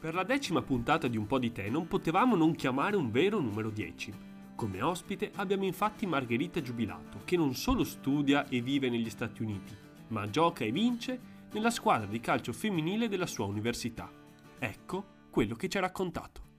Per la decima puntata di Un po' di te non potevamo non chiamare un vero numero 10. Come ospite abbiamo infatti Margherita Giubilato, che non solo studia e vive negli Stati Uniti, ma gioca e vince nella squadra di calcio femminile della sua università. Ecco quello che ci ha raccontato.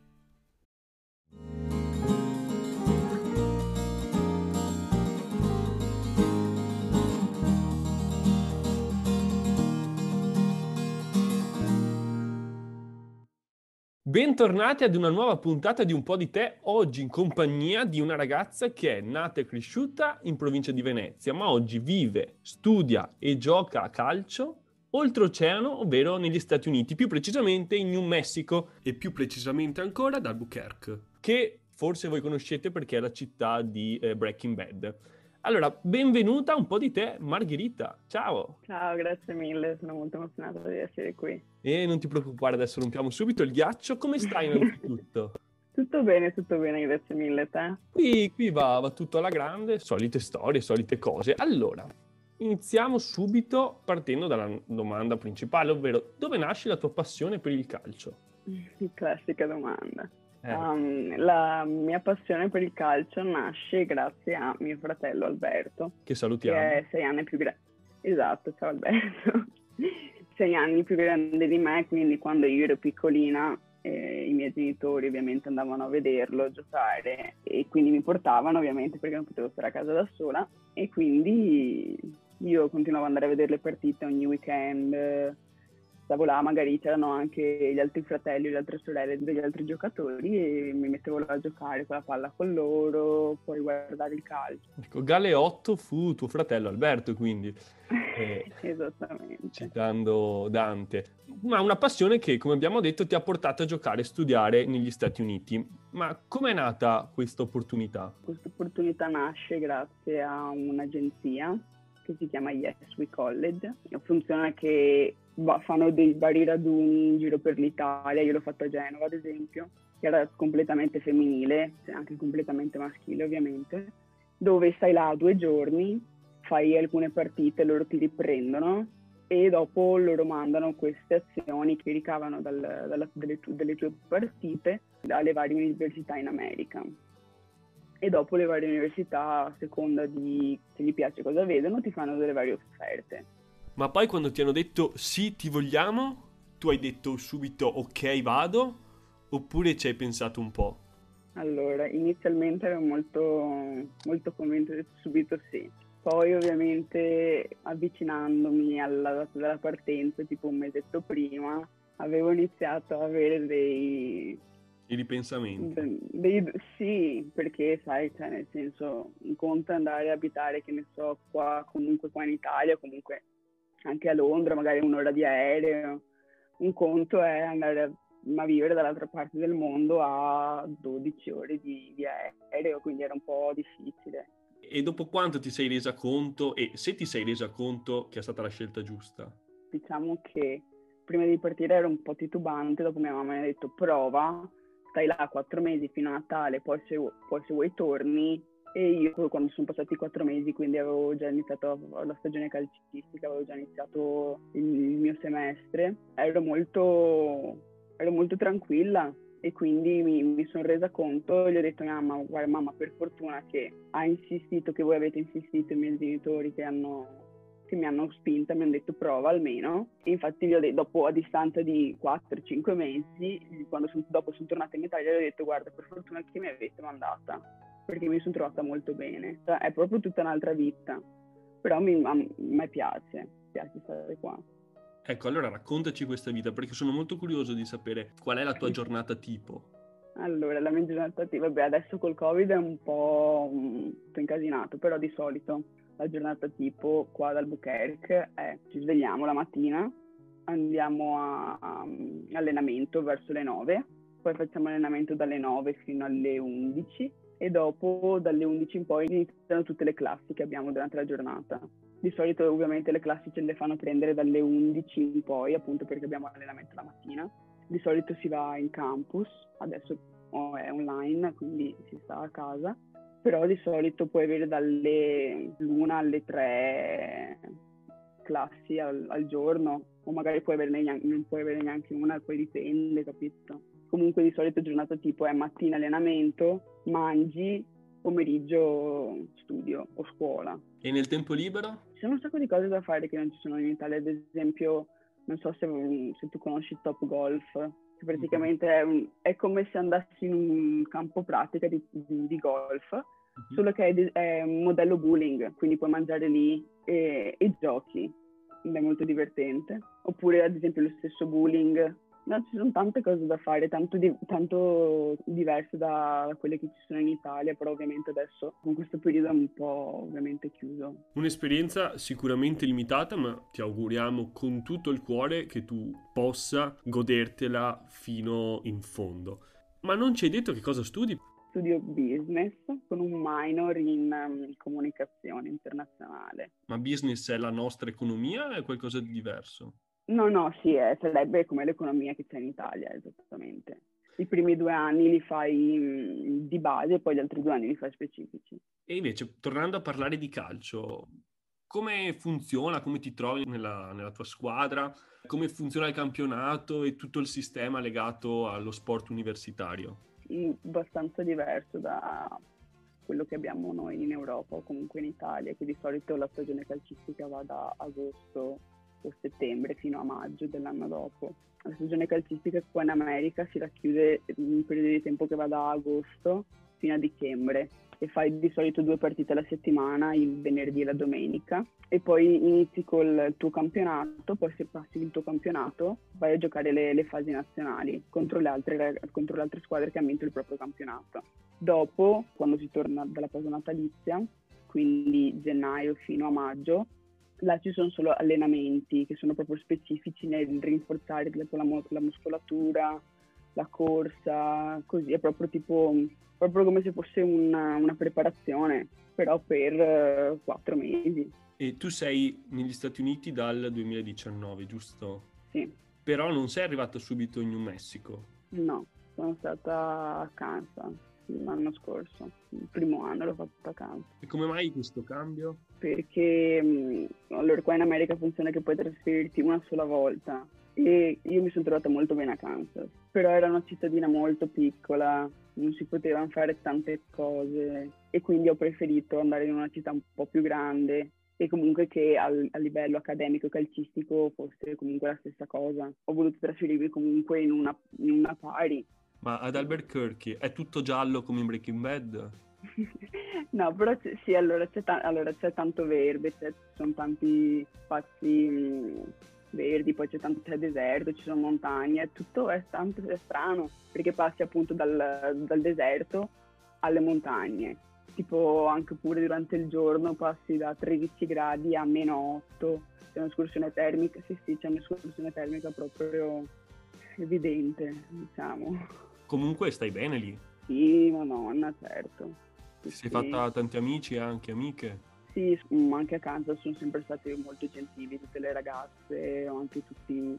Bentornati ad una nuova puntata di Un po' di te, oggi in compagnia di una ragazza che è nata e cresciuta in provincia di Venezia, ma oggi vive, studia e gioca a calcio oltreoceano, ovvero negli Stati Uniti, più precisamente in New Mexico e più precisamente ancora ad Albuquerque, che forse voi conoscete perché è la città di eh, Breaking Bad. Allora, benvenuta un po' di te, Margherita. Ciao. Ciao, grazie mille, sono molto emozionata di essere qui. E non ti preoccupare, adesso rompiamo subito il ghiaccio. Come stai innanzitutto? tutto bene, tutto bene, grazie mille te. Qui, qui va, va tutto alla grande, solite storie, solite cose. Allora, iniziamo subito partendo dalla domanda principale, ovvero dove nasce la tua passione per il calcio? Classica domanda. Um, la mia passione per il calcio nasce grazie a mio fratello Alberto. Che salutiamo. Che è sei anni più grande. Esatto, ciao Alberto. sei anni più grande di me, quindi quando io ero piccolina eh, i miei genitori ovviamente andavano a vederlo giocare e quindi mi portavano ovviamente perché non potevo stare a casa da sola e quindi io continuavo ad andare a vedere le partite ogni weekend stavo là, magari c'erano anche gli altri fratelli le altre sorelle degli altri giocatori e mi mettevo là a giocare con la palla con loro, poi guardare il calcio. Ecco, Galeotto fu tuo fratello Alberto, quindi. Eh, Esattamente. Citando Dante. Ma una passione che, come abbiamo detto, ti ha portato a giocare e studiare negli Stati Uniti. Ma com'è nata questa opportunità? Questa opportunità nasce grazie a un'agenzia che si chiama Yes We College. Funziona che fanno dei vari raduni in giro per l'Italia, io l'ho fatto a Genova ad esempio, che era completamente femminile, anche completamente maschile ovviamente, dove stai là due giorni, fai alcune partite, loro ti riprendono e dopo loro mandano queste azioni che ricavano dal, dalla, delle, delle tue partite dalle varie università in America e dopo le varie università, a seconda di se gli piace cosa vedono, ti fanno delle varie offerte. Ma poi quando ti hanno detto sì, ti vogliamo, tu hai detto subito ok, vado, oppure ci hai pensato un po'? Allora, inizialmente ero molto, molto convinto di subito sì. Poi ovviamente avvicinandomi alla data della partenza, tipo un mesetto prima, avevo iniziato a avere dei, i ripensamenti. Dei, sì, perché sai, cioè, nel senso, un conto è andare a abitare, che ne so, qua, comunque qua in Italia, comunque anche a Londra, magari un'ora di aereo. Un conto è andare a, a vivere dall'altra parte del mondo a 12 ore di, di aereo, quindi era un po' difficile. E dopo quanto ti sei resa conto, e se ti sei resa conto che è stata la scelta giusta? Diciamo che prima di partire ero un po' titubante, dopo mia mamma mi ha detto prova, stai là quattro mesi fino a Natale, poi se, poi se vuoi torni. E io quando sono passati quattro mesi, quindi avevo già iniziato la stagione calcistica, avevo già iniziato il, il mio semestre, ero molto, ero molto tranquilla e quindi mi, mi sono resa conto e gli ho detto mamma, guarda mamma per fortuna che ha insistito, che voi avete insistito, i miei genitori che hanno che mi hanno spinta, mi hanno detto prova almeno. E infatti gli ho detto, dopo a distanza di 4-5 mesi, quando sono, dopo sono tornata in Italia, gli ho detto guarda per fortuna che mi avete mandata, perché mi sono trovata molto bene. Cioè, è proprio tutta un'altra vita, però mi, a me piace, piace stare qua. Ecco, allora raccontaci questa vita, perché sono molto curioso di sapere qual è la tua giornata tipo. Allora, la mia giornata tipo, vabbè, adesso col Covid è un po' un po' incasinato, però di solito la giornata tipo qua ad Albuquerque è ci svegliamo la mattina, andiamo a, a allenamento verso le 9, poi facciamo allenamento dalle 9 fino alle 11 e dopo dalle 11 in poi iniziano tutte le classi che abbiamo durante la giornata. Di solito ovviamente le classi ce le fanno prendere dalle 11 in poi, appunto perché abbiamo allenamento la mattina. Di solito si va in campus, adesso è online, quindi si sta a casa però di solito puoi avere dalle l'una alle tre classi al, al giorno o magari puoi averne neanche, non puoi avere neanche una, poi dipende, capito? Comunque di solito giornata tipo è mattina allenamento, mangi, pomeriggio studio o scuola. E nel tempo libero? Ci sono un sacco di cose da fare che non ci sono in Italia, ad esempio, non so se, se tu conosci Top Golf, che praticamente è, un, è, come se andassi in un campo pratica di, di, di golf, uh-huh. solo che è, è, un modello bowling, quindi puoi mangiare lì e, e giochi, ed è molto divertente. Oppure ad esempio lo stesso bowling No, ci sono tante cose da fare, tanto, di, tanto, diverse da quelle che ci sono in Italia, però ovviamente adesso con questo periodo è un po' ovviamente chiuso. Un'esperienza sicuramente limitata, ma ti auguriamo con tutto il cuore che tu possa godertela fino in fondo. Ma non ci hai detto che cosa studi? Studio business con un minor in um, comunicazione internazionale. Ma business è la nostra economia o è qualcosa di diverso? No, no, sì, è, sarebbe come l'economia che c'è in Italia, esattamente. I primi due anni li fai mm, di base e poi gli altri due anni li fai specifici. E invece, tornando a parlare di calcio, come funziona, come ti trovi nella, nella tua squadra, come funziona il campionato e tutto il sistema legato allo sport universitario? Abbastanza diverso da quello che abbiamo noi in Europa o comunque in Italia, che di solito la stagione calcistica va da agosto settembre fino a maggio dell'anno dopo. La stagione calcistica qua in America si racchiude in un periodo di tempo che va da agosto fino a dicembre e fai di solito due partite alla settimana, il venerdì e la domenica, e poi inizi col tuo campionato, poi se passi il tuo campionato vai a giocare le, le fasi nazionali contro le, altre, contro le altre squadre che hanno vinto il proprio campionato. Dopo, quando si torna dalla pausa natalizia, quindi gennaio fino a maggio, là ci sono solo allenamenti che sono proprio specifici nel rinforzare la, la muscolatura, la corsa, così è proprio tipo proprio come se fosse una, una preparazione, però per uh, quattro mesi. E tu sei negli Stati Uniti dal 2019, giusto? Sì. Però non sei arrivata subito in New Mexico? No, sono stata a Kansas l'anno scorso, il primo anno l'ho fatto a Kansas. E come mai questo cambio? Perché mh, allora qua in America funziona che puoi trasferirti una sola volta e io mi sono trovata molto bene a Kansas, però era una cittadina molto piccola, non si potevano fare tante cose e quindi ho preferito andare in una città un po' più grande e comunque che al, a livello accademico e calcistico fosse comunque la stessa cosa. Ho voluto trasferirmi comunque in una, in una pari. Ma ad Albuquerque è tutto giallo come in Breaking Bad? no, però c- sì, allora c'è, ta- allora c'è tanto verde, ci sono tanti spazi mh, verdi, poi c'è tanto c'è deserto, ci sono montagne, tutto è, tanto, è strano, perché passi appunto dal, dal deserto alle montagne. Tipo anche pure durante il giorno passi da 13 gradi a meno 8, c'è un'escursione termica, sì sì, c'è un'escursione termica proprio evidente, diciamo. Comunque stai bene lì? Sì, madonna, certo. Ti sei fatta tanti amici e anche amiche? Sì, mm, anche a Kansas sono sempre stati molto gentili, tutte le ragazze, anche tutti,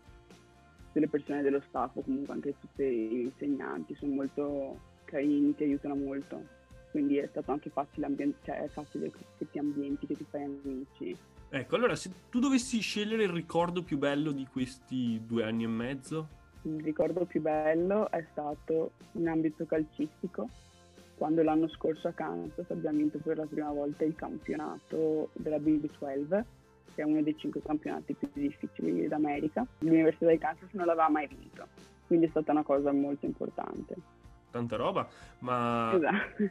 tutte le persone dello staff, o comunque anche tutti gli insegnanti, sono molto carini, ti aiutano molto. Quindi è stato anche facile, ambien- cioè è facile che ti ambienti, che ti fai amici. Ecco, allora se tu dovessi scegliere il ricordo più bello di questi due anni e mezzo, il ricordo più bello è stato in ambito calcistico, quando l'anno scorso a Kansas abbiamo vinto per la prima volta il campionato della Big 12, che è uno dei cinque campionati più difficili d'America. L'Università di Kansas non l'aveva mai vinto, quindi è stata una cosa molto importante. Tanta roba, ma esatto.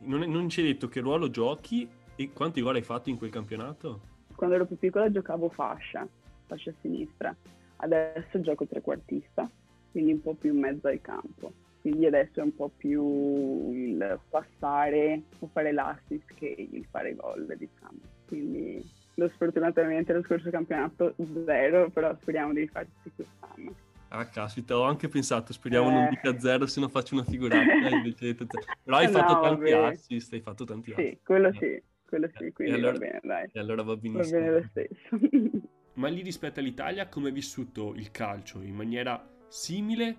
non, non ci hai detto che ruolo giochi e quanti gol hai fatto in quel campionato? Quando ero più piccola giocavo fascia, fascia sinistra Adesso gioco trequartista, quindi un po' più in mezzo al campo. Quindi adesso è un po' più il passare o fare l'assist che il fare gol, diciamo. Quindi lo sfortunatamente lo scorso campionato zero, però speriamo di rifarci quest'anno. Ah, caspita, ho anche pensato, speriamo eh. non dica zero se non faccio una figurata. Però hai fatto no, tanti vabbè. assist, hai fatto tanti assist. Sì, quello sì, quello sì, quindi allora, va bene, dai. E allora va benissimo. Va bene lo stesso. Ma lì rispetto all'Italia come hai vissuto il calcio? In maniera simile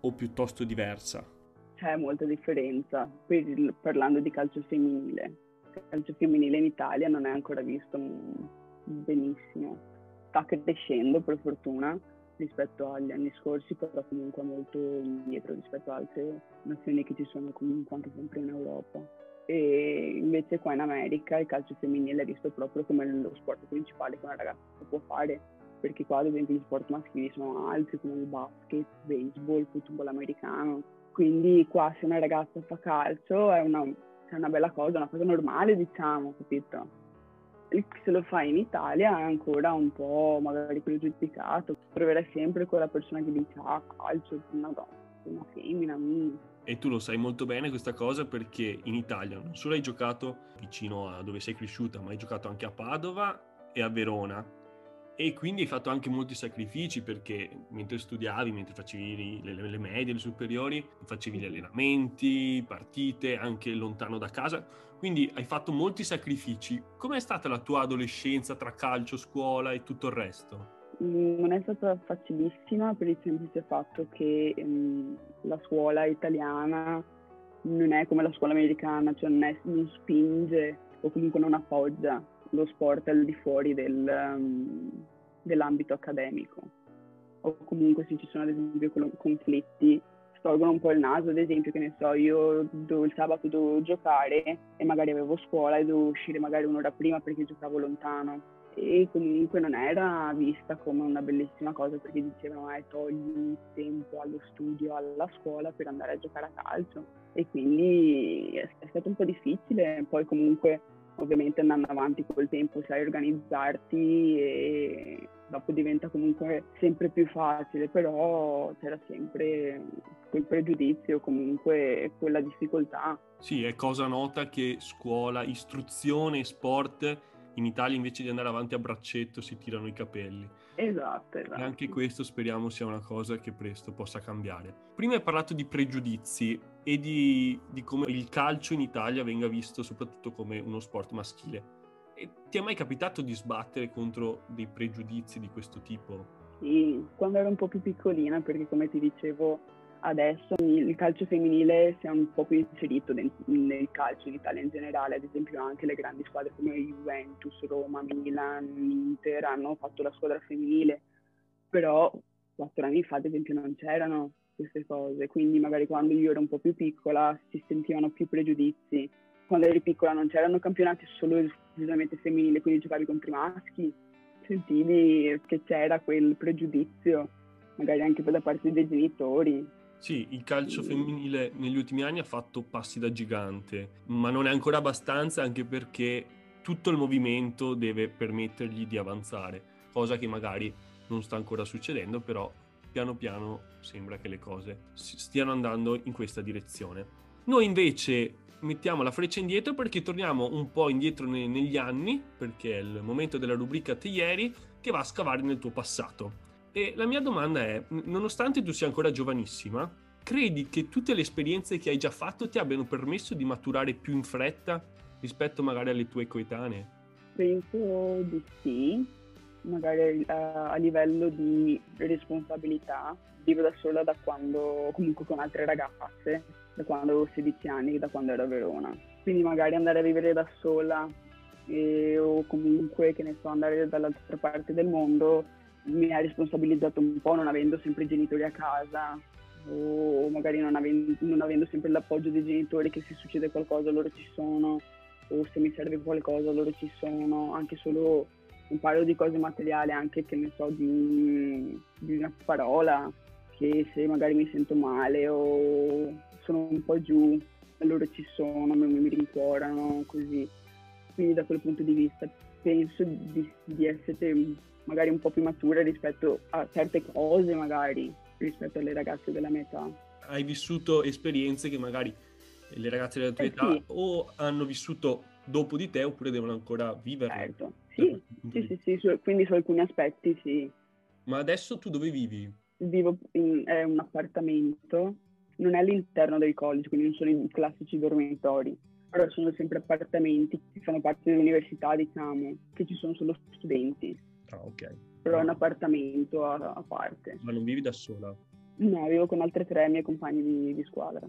o piuttosto diversa? C'è molta differenza, parlando di calcio femminile. Il calcio femminile in Italia non è ancora visto benissimo. sta crescendo per fortuna rispetto agli anni scorsi, però comunque molto indietro rispetto ad altre nazioni che ci sono comunque anche sempre in Europa. E invece qua in America il calcio femminile è visto proprio come lo sport principale che una ragazza può fare, perché qua ad esempio gli sport maschili sono altri come il basket, il baseball, il football americano. Quindi qua se una ragazza fa calcio è una, è una bella cosa, una cosa normale diciamo, capito? se lo fai in Italia è ancora un po' magari più giudicato, troverai sempre quella persona che dice ah calcio, una donna, una femmina. Mm. E tu lo sai molto bene questa cosa perché in Italia non solo hai giocato vicino a dove sei cresciuta, ma hai giocato anche a Padova e a Verona e quindi hai fatto anche molti sacrifici perché mentre studiavi, mentre facevi le, le medie, le superiori, facevi gli allenamenti, partite, anche lontano da casa, quindi hai fatto molti sacrifici. Com'è stata la tua adolescenza tra calcio, scuola e tutto il resto? Mm, non è stata facilissima per il semplice fatto che um, la scuola italiana non è come la scuola americana, cioè non, è, non spinge o comunque non appoggia lo sport al di fuori del, um, dell'ambito accademico. O comunque se ci sono ad esempio conflitti, storgono un po' il naso, ad esempio che ne so, io do, il sabato dovevo giocare e magari avevo scuola e dovevo uscire magari un'ora prima perché giocavo lontano. E comunque non era vista come una bellissima cosa perché dicevano eh, togli tempo allo studio, alla scuola per andare a giocare a calcio. E quindi è, è stato un po' difficile, poi comunque ovviamente andando avanti col tempo sai organizzarti e dopo diventa comunque sempre più facile, però c'era sempre quel pregiudizio, comunque quella difficoltà. Sì, è cosa nota che scuola, istruzione, sport in Italia invece di andare avanti a braccetto si tirano i capelli. Esatto, esatto. E anche questo speriamo sia una cosa che presto possa cambiare. Prima hai parlato di pregiudizi e di, di come il calcio in Italia venga visto soprattutto come uno sport maschile. E ti è mai capitato di sbattere contro dei pregiudizi di questo tipo? Sì, quando ero un po' più piccolina, perché come ti dicevo adesso il calcio femminile si è un po' più inserito nel calcio in Italia in generale, ad esempio anche le grandi squadre come Juventus, Roma, Milan, Inter hanno fatto la squadra femminile, però quattro anni fa ad esempio non c'erano queste cose, quindi magari quando io ero un po' più piccola si sentivano più pregiudizi. Quando eri piccola non c'erano campionati solo esclusivamente femminili, quindi giocavi contro i maschi, sentivi che c'era quel pregiudizio, magari anche da parte dei genitori, sì, il calcio femminile negli ultimi anni ha fatto passi da gigante, ma non è ancora abbastanza anche perché tutto il movimento deve permettergli di avanzare, cosa che magari non sta ancora succedendo, però piano piano sembra che le cose stiano andando in questa direzione. Noi invece mettiamo la freccia indietro perché torniamo un po' indietro ne- negli anni, perché è il momento della rubrica Te ieri che va a scavare nel tuo passato. E la mia domanda è, nonostante tu sia ancora giovanissima, credi che tutte le esperienze che hai già fatto ti abbiano permesso di maturare più in fretta rispetto magari alle tue coetanee? Penso di sì, magari a, eh, a livello di responsabilità. Vivo da sola da quando, comunque con altre ragazze, da quando avevo 16 anni, da quando ero a Verona. Quindi magari andare a vivere da sola e, o comunque, che ne so, andare dall'altra parte del mondo mi ha responsabilizzato un po' non avendo sempre i genitori a casa o magari non avendo, non avendo sempre l'appoggio dei genitori che se succede qualcosa loro ci sono o se mi serve qualcosa loro ci sono, anche solo un paio di cose materiali, anche che ne so di, di una parola che se magari mi sento male o sono un po' giù, loro ci sono, mi, mi rincuorano, così. Quindi da quel punto di vista penso di, di essere magari un po' più mature rispetto a certe cose, magari rispetto alle ragazze della mia età. Hai vissuto esperienze che magari le ragazze della tua eh, età sì. o hanno vissuto dopo di te oppure devono ancora vivere. Certo, sì, sì, sì, sì, su, quindi su alcuni aspetti sì. Ma adesso tu dove vivi? Vivo in è un appartamento, non è all'interno del college, quindi non sono i classici dormitori, però sono sempre appartamenti che fanno parte dell'università, diciamo, che ci sono solo studenti. Ah, ok. Però è un appartamento a, a, parte. Ma non vivi da sola? No, vivo con altre tre mie compagne di, di squadra.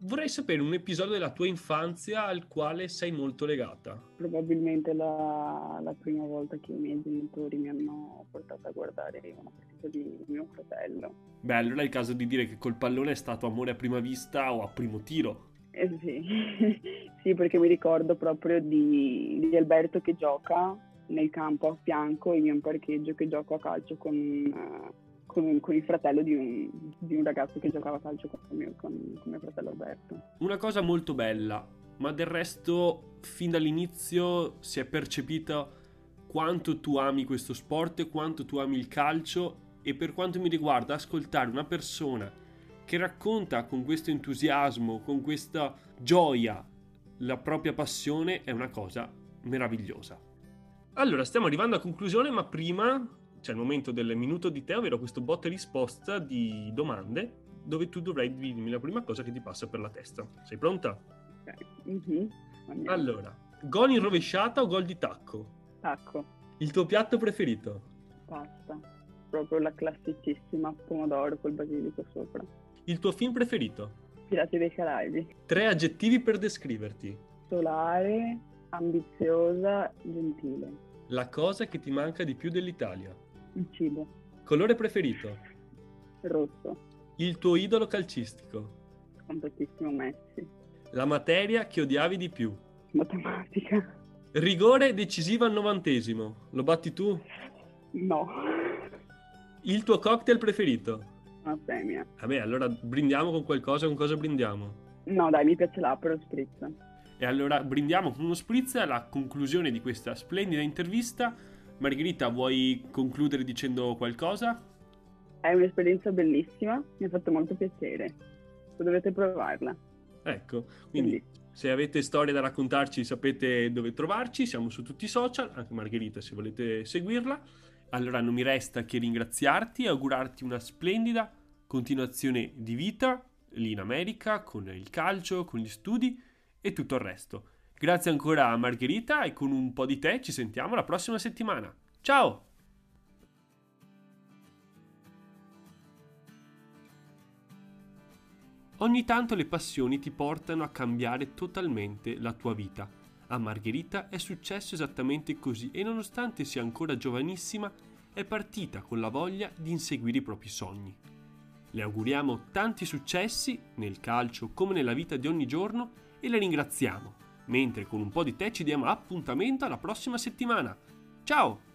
vorrei sapere un episodio della tua infanzia al quale sei molto legata. Probabilmente la, la prima volta che i miei genitori mi hanno portato a guardare una partita di mio fratello. Beh, allora è il caso di dire che col pallone è stato amore a prima vista o a primo tiro. Eh sì. sì, perché mi ricordo proprio di, di, Alberto che gioca nel campo a fianco e io in parcheggio che gioco a calcio con, uh, con, con il fratello di un, di un, ragazzo che giocava a calcio con mio, con, mio fratello Alberto. Una cosa molto bella, ma del resto fin dall'inizio si è percepito quanto tu ami questo sport, quanto tu ami il calcio e per quanto mi riguarda ascoltare una persona che racconta con questo entusiasmo, con questa gioia la propria passione è una cosa meravigliosa. Allora, stiamo arrivando a conclusione, ma prima c'è il momento del minuto di te, ovvero questo botta e risposta di domande dove tu dovrai dirmi la prima cosa che ti passa per la testa. Sei pronta? Mm-hmm. Allora, gol in rovesciata o gol di tacco? Tacco. Il tuo piatto preferito? Pasta. Proprio la classicissima pomodoro col basilico sopra. Il tuo film preferito? Pirati dei Caraibi. Tre aggettivi per descriverti. Solare, ambiziosa, gentile. La cosa che ti manca di più dell'Italia. Il cibo. Colore preferito? Rosso. Il tuo idolo calcistico? Scontatissimo Messi. La materia che odiavi di più? Matematica. Rigore decisivo al novantesimo. Lo batti tu? No. Il tuo cocktail preferito? Una femmina. Vabbè, allora brindiamo con qualcosa, con cosa brindiamo? No, dai, mi piace l'Aperol Spritz. E allora brindiamo con uno spritz alla conclusione di questa splendida intervista. Margherita, vuoi concludere dicendo qualcosa? È un'esperienza bellissima, mi ha fatto molto piacere. Dovete provarla. Ecco, quindi, quindi se avete storie da raccontarci sapete dove trovarci, siamo su tutti i social, anche Margherita se volete seguirla. Allora non mi resta che ringraziarti e augurarti una splendida continuazione di vita lì in America, con il calcio, con gli studi e tutto il resto. Grazie ancora a Margherita e con un po' di te ci sentiamo la prossima settimana. Ciao! Ogni tanto le passioni ti portano a cambiare totalmente la tua vita a Margherita è successo esattamente così e nonostante sia ancora giovanissima, è partita con la voglia di inseguire i propri sogni. Le auguriamo tanti successi nel calcio come nella vita di ogni giorno e le ringraziamo, mentre con un po' di te ci diamo appuntamento alla prossima settimana. Ciao!